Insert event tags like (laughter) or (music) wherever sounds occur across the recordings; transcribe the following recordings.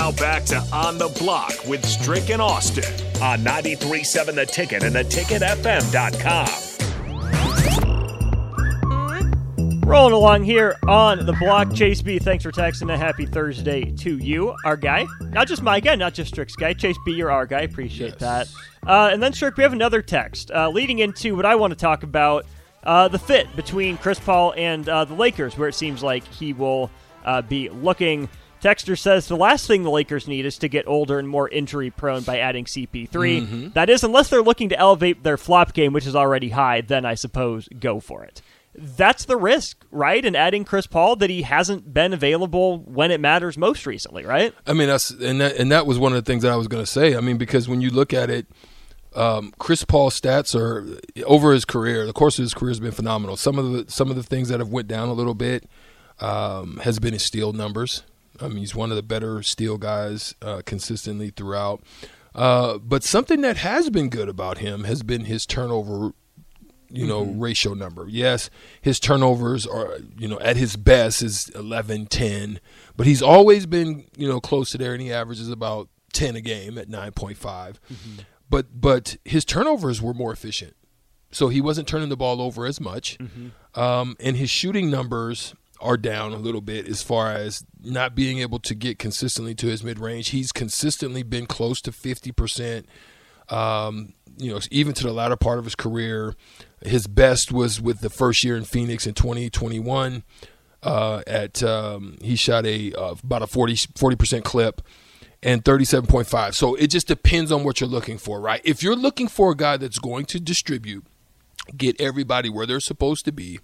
Now back to On the Block with Strick and Austin on 93.7 The Ticket and theticketfm.com. Rolling along here on the block. Chase B, thanks for texting a happy Thursday to you, our guy. Not just my guy, not just Strick's guy. Chase B, you're our guy. Appreciate that. Uh, and then, Strick, we have another text uh, leading into what I want to talk about uh, the fit between Chris Paul and uh, the Lakers, where it seems like he will uh, be looking. Texter says the last thing the Lakers need is to get older and more injury prone by adding CP3. Mm-hmm. That is, unless they're looking to elevate their flop game, which is already high, then I suppose go for it. That's the risk, right? And adding Chris Paul, that he hasn't been available when it matters most recently, right? I mean, that's and that, and that was one of the things that I was going to say. I mean, because when you look at it, um, Chris Paul's stats are over his career. The course of his career has been phenomenal. Some of the some of the things that have went down a little bit um, has been his steal numbers. I mean, he's one of the better steal guys uh, consistently throughout. Uh, but something that has been good about him has been his turnover, you know, Mm-hmm. ratio number. Yes, his turnovers are, you know, at his best is 11, 10, but he's always been, you know, close to there, and he averages about 10 a game at 9.5. Mm-hmm. But but his turnovers were more efficient, so he wasn't turning the ball over as much, Mm-hmm. um, and his shooting numbers are down a little bit as far as not being able to get consistently to his mid range. He's consistently been close to fifty percent. Um, you know, even to the latter part of his career, his best was with the first year in Phoenix in 2021. Uh, at um, he shot a uh, about a 40 percent clip and 37.5. So it just depends on what you're looking for, right? If you're looking for a guy that's going to distribute, get everybody where they're supposed to be,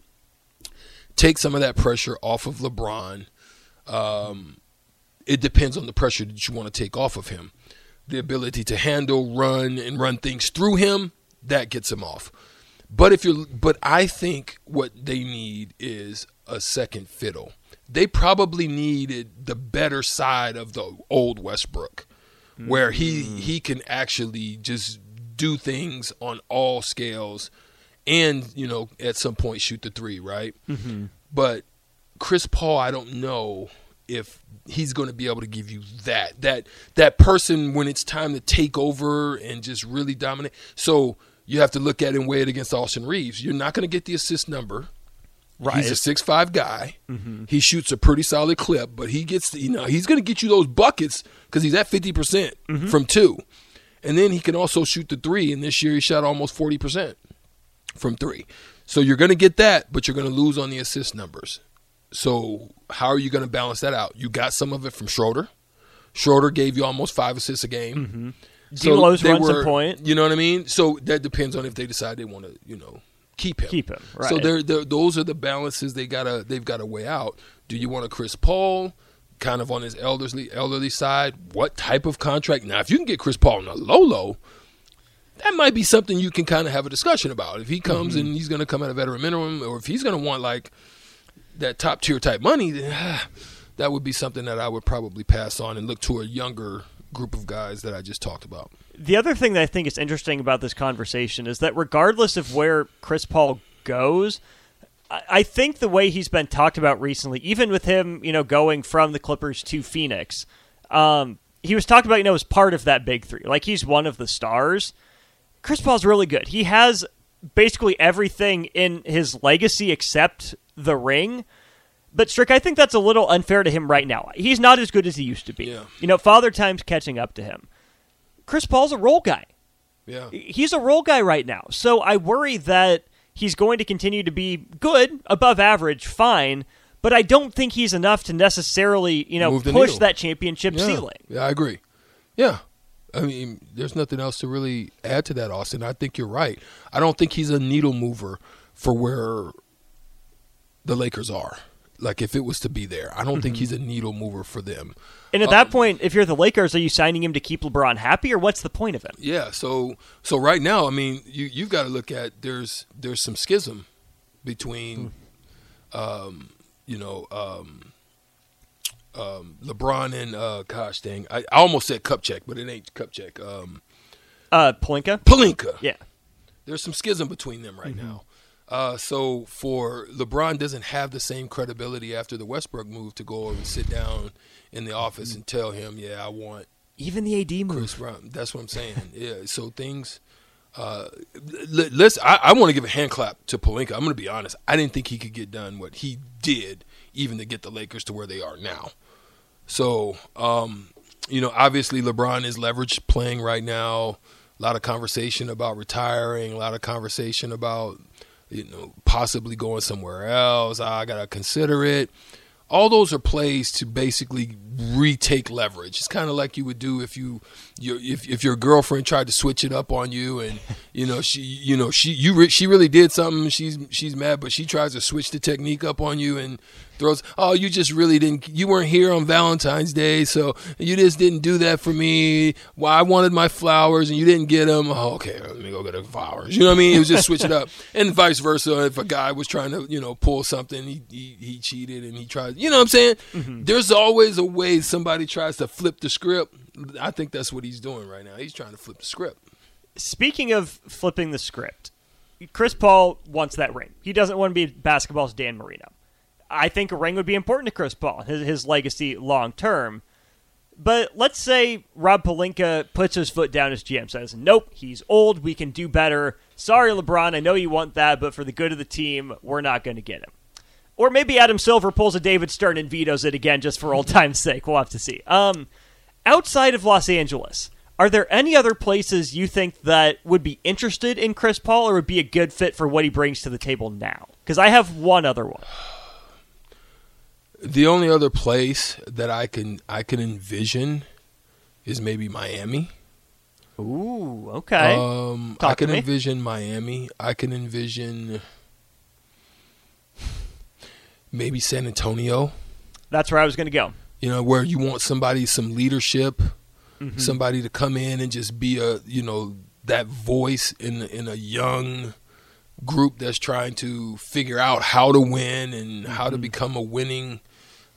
take some of that pressure off of LeBron. Um, it depends on the pressure that you want to take off of him. The ability to handle, run, and run things through him that gets him off. But if you're, but I think what they need is a second fiddle. They probably needed the better side of the old Westbrook, where he he can actually just do things on all scales, and you know at some point shoot the three, right? Mm-hmm. But Chris Paul, I don't know if he's going to be able to give you that that that person when it's time to take over and just really dominate. So you have to look at it and weigh it against Austin Reaves. You're not going to get the assist number. Right. He's a six five guy. Mm-hmm. He shoots a pretty solid clip, but he gets you know he's going to get you those buckets because he's at fifty percent Mm-hmm. from two, and then he can also shoot the three. And this year he shot almost forty percent from three. So you're going to get that, but you're going to lose on the assist numbers. So how are you going to balance that out? You got some of it from Schroeder. Schroeder gave you almost five assists a game. Mm-hmm. D'Lo's they runs a were- point. You know what I mean? So that depends on if they decide they want to, you know, keep him. Keep him, So they're, they're, those are the balances they gotta they've got to weigh out. Do you want a Chris Paul, kind of on his elderly elderly side? What type of contract? Now, if you can get Chris Paul on a low low, that might be something you can kind of have a discussion about. If he comes Mm-hmm. and he's going to come at a veteran minimum, or if he's going to want like that top tier type money, then, ah, that would be something that I would probably pass on and look to a younger group of guys that I just talked about. The other thing that I think is interesting about this conversation is that regardless of where Chris Paul goes, I I think the way he's been talked about recently, even with him, you know, going from the Clippers to Phoenix, um, he was talked about, you know, as part of that big three. Like he's one of the stars. Chris Paul's really good. He has basically everything in his legacy except the ring. But Strick, I think that's a little unfair to him right now. He's not as good as he used to be. Yeah. You know, Father Time's catching up to him. Chris Paul's a role guy. Yeah. He's a role guy right now. So I worry that he's going to continue to be good, above average, fine, but I don't think he's enough to necessarily, you know, push needle. that championship Yeah. ceiling. Yeah, I agree. Yeah. I mean, there's nothing else to really add to that, Austin. I think you're right. I don't think he's a needle mover for where the Lakers are. Like if it was to be there, I don't Mm-hmm. think he's a needle mover for them. And at Um, that point, if you're the Lakers, are you signing him to keep LeBron happy, or what's the point of him? Yeah, so so right now, I mean, you you've got to look at there's there's some schism between, um, you know, um, um, LeBron and uh, gosh dang, I, I almost said Kupchak, but it ain't Kupchak. Um, Uh, Pelinka? Pelinka. Yeah. There's some schism between them right now. Uh, so for LeBron doesn't have the same credibility after the Westbrook move to go over and sit down in the office and tell him, yeah, I want Even the AD move. Chris Brown. That's what I'm saying. (laughs) yeah. So things. Uh, let's. I, I want to give a hand clap to Pelinka. I'm going to be honest. I didn't think he could get done what he did, even to get the Lakers to where they are now. So, um, you know, obviously LeBron is leveraged playing right now. A lot of conversation about retiring. A lot of conversation about you know possibly going somewhere else. I gotta consider it. All those are plays to basically retake leverage. It's kind of like you would do if you, you if if your girlfriend tried to switch it up on you, and you know she you know she you re- she really did something. She's she's mad, but she tries to switch the technique up on you and throws. Oh, you just really didn't. You weren't here on Valentine's Day, so you just didn't do that for me. Well, I wanted my flowers and you didn't get them. Oh, okay, let me go get the flowers. You know what I mean? It was just switch it up, (laughs) and vice versa. If a guy was trying to you know pull something, he he, he cheated and he tried. You know what I'm saying? Mm-hmm. There's always a way somebody tries to flip the script. I think that's what he's doing right now. He's trying to flip the script. Speaking of flipping the script, Chris Paul wants that ring. He doesn't want to be basketball's Dan Marino. I think a ring would be important to Chris Paul, his, his legacy long term. But let's say Rob Pelinka puts his foot down as GM, says, Nope, he's old. We can do better. Sorry, LeBron. I know you want that, but for the good of the team, we're not going to get him. Or maybe Adam Silver pulls a David Stern and vetoes it again just for old (laughs) time's sake. We'll have to see. Um, outside of Los Angeles, are there any other places you think that would be interested in Chris Paul or would be a good fit for what he brings to the table now? Because I have one other one. The only other place that I can I can envision is maybe Miami. Ooh, okay. Um, I can envision Miami. I can envision maybe San Antonio. That's where I was going to go. You know, where you want somebody, some leadership, Mm-hmm. somebody to come in and just be a, you know, that voice in in a young group that's trying to figure out how to win and how Mm-hmm. to become a winning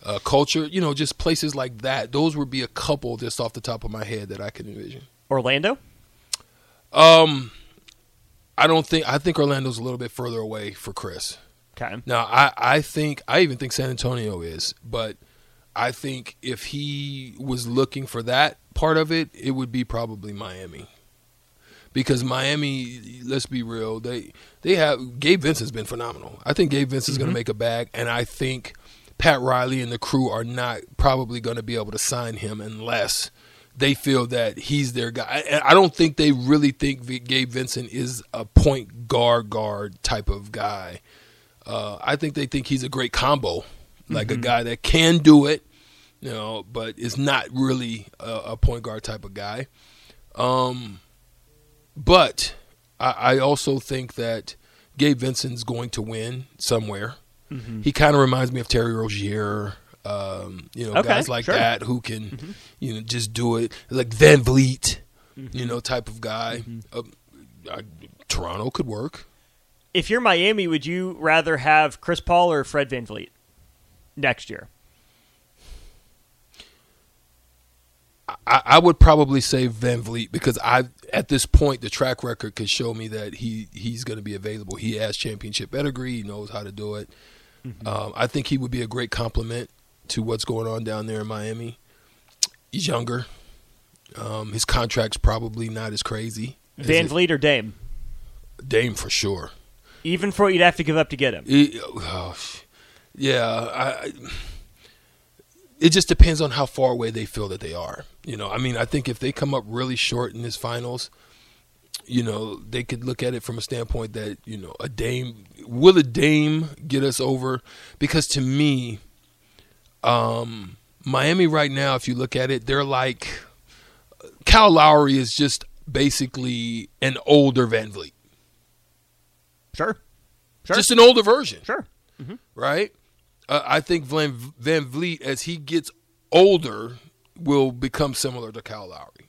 uh, culture. You know, just places like that. Those would be a couple just off the top of my head that I can envision. Orlando? Um, I don't think I think Orlando's a little bit further away for Chris. Okay. Now, I I think I even think San Antonio is, but I think if he was looking for that part of it, it would be probably Miami. Because Miami, let's be real, they they have Gabe Vincent's been phenomenal. I think Gabe Vincent's going to make a bag, and I think Pat Riley and the crew are not probably going to be able to sign him unless they feel that he's their guy. And I don't think they really think V- Gabe Vincent is a point guard guard type of guy. Uh, I think they think he's a great combo, like a guy that can do it, you know, but is not really a, a point guard type of guy. Um, but I, I also think that Gabe Vincent's going to win somewhere. He kind of reminds me of Terry Rozier, um, you know, Okay, guys like sure. that who can, you know, just do it, like Van Vleet, you know, type of guy. Uh, I, Toronto could work. If you're Miami, would you rather have Chris Paul or Fred Van Vleet next year? I, I would probably say Van Vleet because I at this point the track record could show me that he he's going to be available. He has championship pedigree. He knows how to do it. Um, I think he would be a great complement to what's going on down there in Miami. He's younger. Um, his contract's probably not as crazy. as Van it- Vliet or Dame? Dame for sure. Even for what you'd have to give up to get him. He- oh, Yeah, I, it just depends on how far away they feel that they are. You know, I mean, I think if they come up really short in this finals, you know, they could look at it from a standpoint that you know a Dame will a Dame get us over? Because to me, um, Miami right now, if you look at it, they're like Kyle Lowry is just basically an older Van Vleet. Sure. Sure. Just an older version. Sure. Mm-hmm. Right? Uh, I think Van, Van Vleet, as he gets older, will become similar to Kyle Lowry.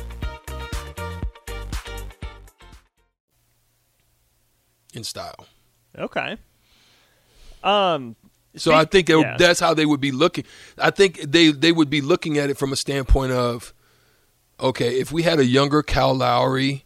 In style. Okay. Um. So I think yeah. that's how they would be looking. I think they they would be looking at it from a standpoint of, okay, if we had a younger Kyle Lowry,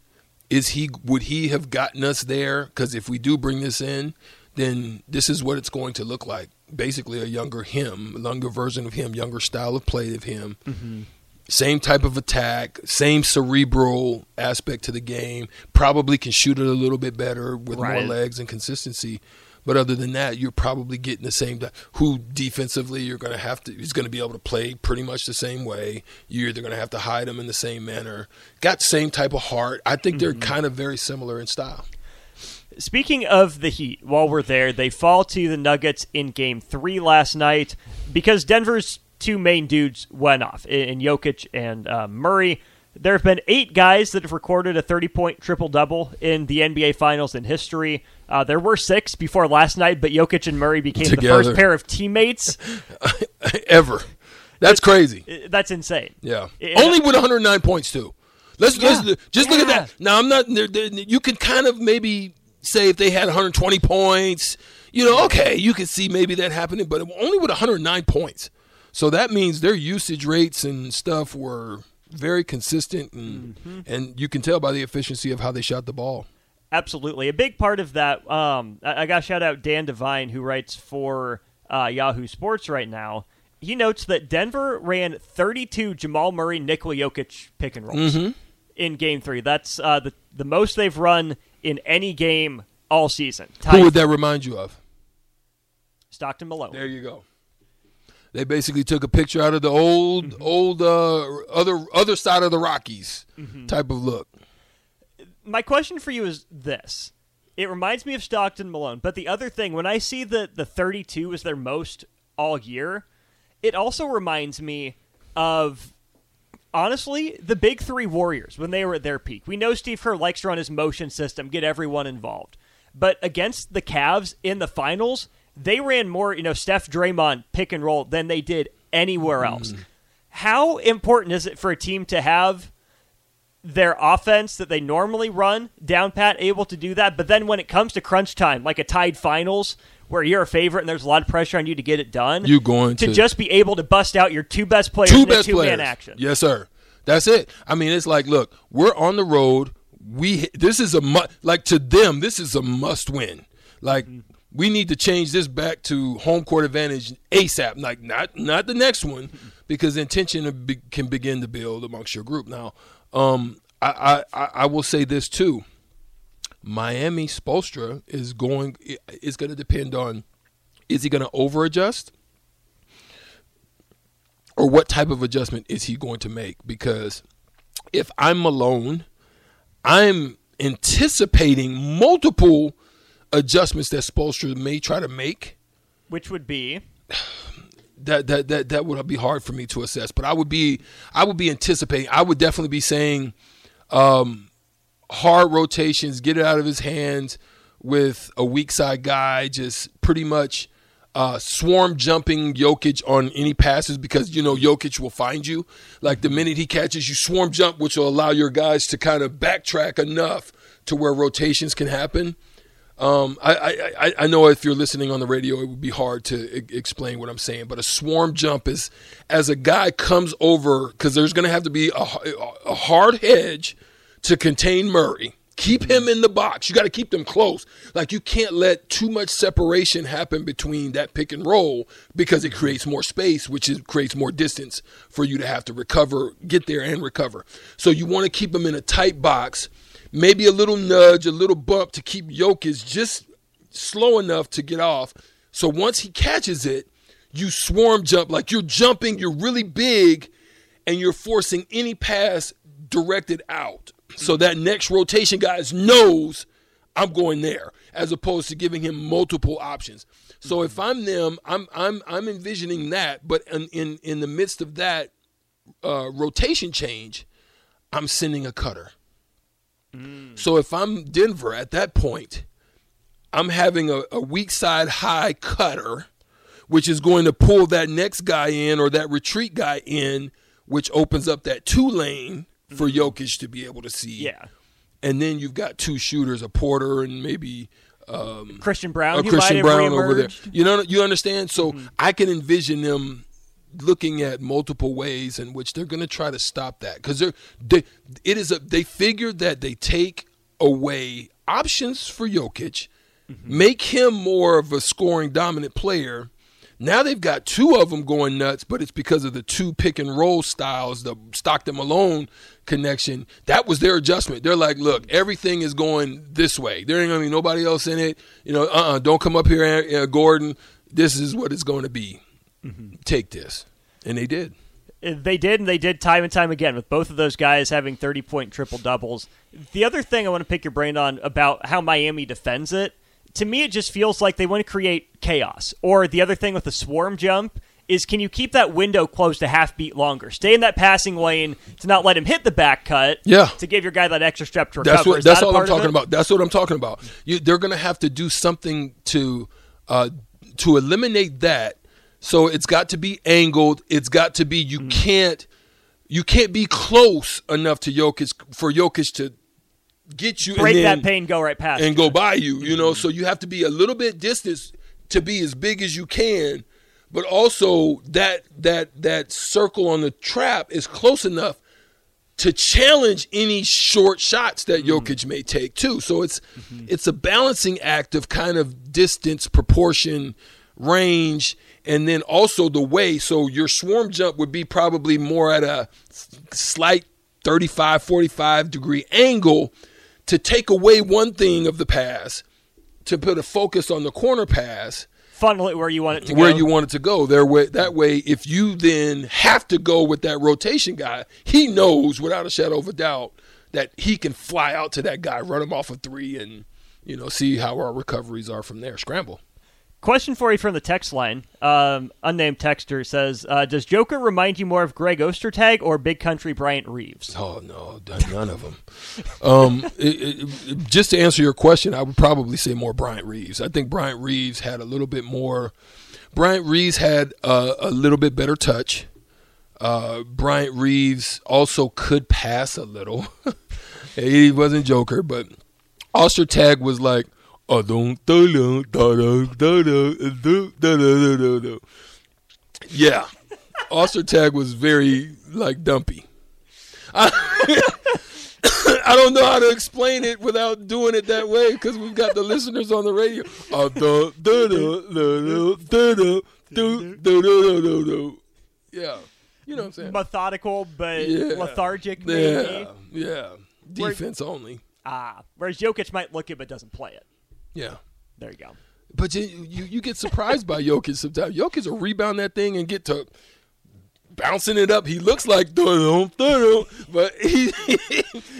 is he would he have gotten us there? Because if we do bring this in, then this is what it's going to look like. Basically, a younger him, a younger version of him, younger style of play of him. Mm-hmm. Same type of attack, same cerebral aspect to the game. Probably can shoot it a little bit better with more legs and consistency. But other than that, you're probably getting the same. Who defensively you're going to have to he's going to be able to play pretty much the same way. You're either going to have to hide him in the same manner. Got the same type of heart. I think they're mm-hmm. kind of very similar in style. Speaking of the Heat, while we're there, they fall to the Nuggets in Game Three last night because Denver's two main dudes went off in Jokic and uh, Murray. There have been eight guys that have recorded a 30 point triple double in the NBA Finals in history. Uh, there were six before last night, but Jokic and Murray became the first pair of teammates. (laughs) Ever. That's crazy. That's insane. Yeah. It- Only with 109 points too. Let's, let's just look at that. Now I'm not. there- there- You can kind of maybe say if they had 120 points, you know, okay, you can see maybe that happening, but only with 109 points. So that means their usage rates and stuff were very consistent, and Mm-hmm. and you can tell by the efficiency of how they shot the ball. Absolutely. A big part of that, um, I, I got shout out Dan Devine, who writes for uh, Yahoo Sports right now. He notes that Denver ran 32 Jamal Murray, Nikola Jokic pick and rolls Mm-hmm. in Game Three. That's uh, the the most they've run in any game all season. Who would that remind you of? Stockton Malone. There you go. They basically took a picture out of the old, Mm-hmm. old uh, other other side of the Rockies Mm-hmm. type of look. my question for you is this. It reminds me of Stockton Malone, but the other thing, when I see the the 32 is their most all year, it also reminds me of honestly the big three Warriors when they were at their peak. We know Steve Kerr likes to run his motion system, get everyone involved, but against the Cavs in the finals, they ran more, you know, Steph Draymond pick and roll than they did anywhere mm. else. How important is it for a team to have their offense that they normally run down pat able to do that but then when it comes to crunch time like a tied finals where you're a favorite and there's a lot of pressure on you to get it done You going to to- just be able to bust out your two best players two in best a two man action Yes, sir. That's it. I mean, it's like, look, we're on the road. We this is a mu- like to them, this is a must win. Like mm. We need to change this back to home court advantage ASAP. Like not not the next one, because then tension can begin to build amongst your group. Now, um, I, I I- will say this too. Miami Spoelstra is going is going to depend on is he going to over adjust or what type of adjustment is he going to make? Because if I'm Malone, I'm anticipating multiple adjustments that Spoelstra may try to make. which would be that that that that would be hard for me to assess. But I would be I would be anticipating. I would definitely be saying um, hard rotations, get it out of his hands with a weak side guy, just pretty much uh, swarm jumping Jokic on any passes because you know Jokic will find you. Like the minute he catches you, swarm jump, which will allow your guys to kind of backtrack enough to where rotations can happen. Um, I, I, I know if you're listening on the radio, it would be hard to I- explain what I'm saying, but a swarm jump is as a guy comes over because there's going to have to be a, a hard hedge to contain Murray. Keep him in the box. You got to keep them close. Like you can't let too much separation happen between that pick and roll because it creates more space, which is, creates more distance for you to have to recover, get there and recover. So you want to keep him in a tight box maybe a little nudge, a little bump to keep Jokic just slow enough to get off. So once he catches it, you swarm jump like you're jumping, you're really big, and you're forcing any pass directed out. So that next rotation guys knows I'm going there, as opposed to giving him multiple options. So if I'm them, I'm I'm I'm envisioning that, but in in, in the midst of that uh, rotation change, I'm sending a cutter. Mm. So if I'm Denver at that point, I'm having a, a weak side high cutter, which is going to pull that next guy in or that retreat guy in, which opens up that two lane for mm-hmm. Jokic to be able to see. Yeah. And then you've got two shooters, a Porter and maybe um, Christian Braun, a Christian Braun over there. You know, you understand. So mm-hmm. I can envision them looking at multiple ways in which they're going to try to stop that because they're they it is a they figured that they take away options for Jokic, make him more of a scoring dominant player. Now they've got two of them going nuts, but it's because of the two pick and roll styles, the Stockton Malone connection. That was their adjustment. They're like, look, everything is going this way. There ain't gonna be nobody else in it. You know, uh, uh don't come up here, uh, Gordon. This is what it's going to be. Take this, and they did. They did, and they did time and time again with both of those guys having 30 point triple doubles. The other thing I want to pick your brain on about how Miami defends it, to me, it just feels like they want to create chaos. Or the other thing with the swarm jump is can you keep that window closed a half beat longer? Stay in that passing lane to not let him hit the back cut. Yeah. To give your guy that extra step to recover. That's what, That's that all I'm talking about. That's what I'm talking about. You, they're going to have to do something to uh, to eliminate that. So it's got to be angled. It's got to be. Mm. You mm-hmm. can't. You can't be close enough to Jokic for Jokic to get you Break and then, that pain, go right past. and you. go by you. You know, mm-hmm. so you have to be a little bit distance to be as big as you can, but also that that that circle on the trap is close enough to challenge any short shots that mm-hmm. Jokic may take too. So it's it's a balancing act of kind of distance, proportion, range, and then also the way. So your swarm jump would be probably more at a slight 35, 45 degree angle to take away one thing of the pass, to put a focus on the corner pass Funnel it where you want it to where go. you want it to go. There way that way, if you then have to go with that rotation guy, he knows without a shadow of a doubt that he can fly out to that guy, run him off a three, and you know see how our recoveries are from there. Scramble. Question for you from the text line. Um, unnamed texter says, uh, "Does Joker remind you more of Greg Ostertag or Big Country Bryant Reeves?" Oh no, none of them. um, it, it, just to answer your question, I would probably say more Bryant Reeves. I think Bryant Reeves had a little bit more. Bryant Reeves had a, a little bit better touch. Uh, Bryant Reeves also could pass a little. (laughs) he wasn't Joker, but Ostertag was like, yeah. Ostertag was very like dumpy. I, I don't know how to explain it without doing it that way because we've got the listeners on the radio. Yeah. You know what I'm saying? Methodical but yeah. lethargic maybe. Yeah. yeah. Defense Where, only. Ah. Whereas Jokic might look it but doesn't play it. Yeah. There you go. But you, you you get surprised by Jokic sometimes. Jokic will rebound that thing and get to bouncing it up. He looks like dun dun but he (laughs)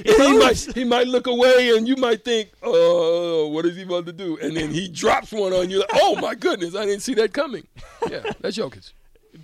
he might he might look away and you might think, oh, what is he about to do? And then he drops one on you. Like, oh my goodness, I didn't see that coming. Yeah, that's Jokic.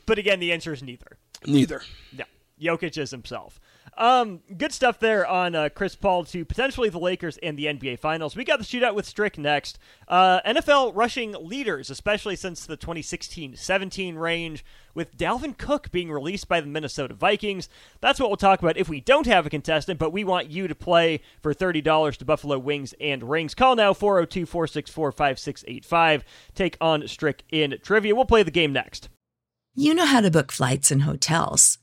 but again, the answer is neither. Neither. Yeah, Jokic is himself. Um, good stuff there on uh, Chris Paul to potentially the Lakers and the NBA Finals. We got the shootout with Strick next. Uh, NFL rushing leaders, especially since the 2016-17 range, with Dalvin Cook being released by the Minnesota Vikings. That's what we'll talk about if we don't have a contestant, but we want you to play for $30 to Buffalo Wings and Rings. Call now 402-464-5685. Take on Strick in trivia. We'll play the game next. You know how to book flights and hotels.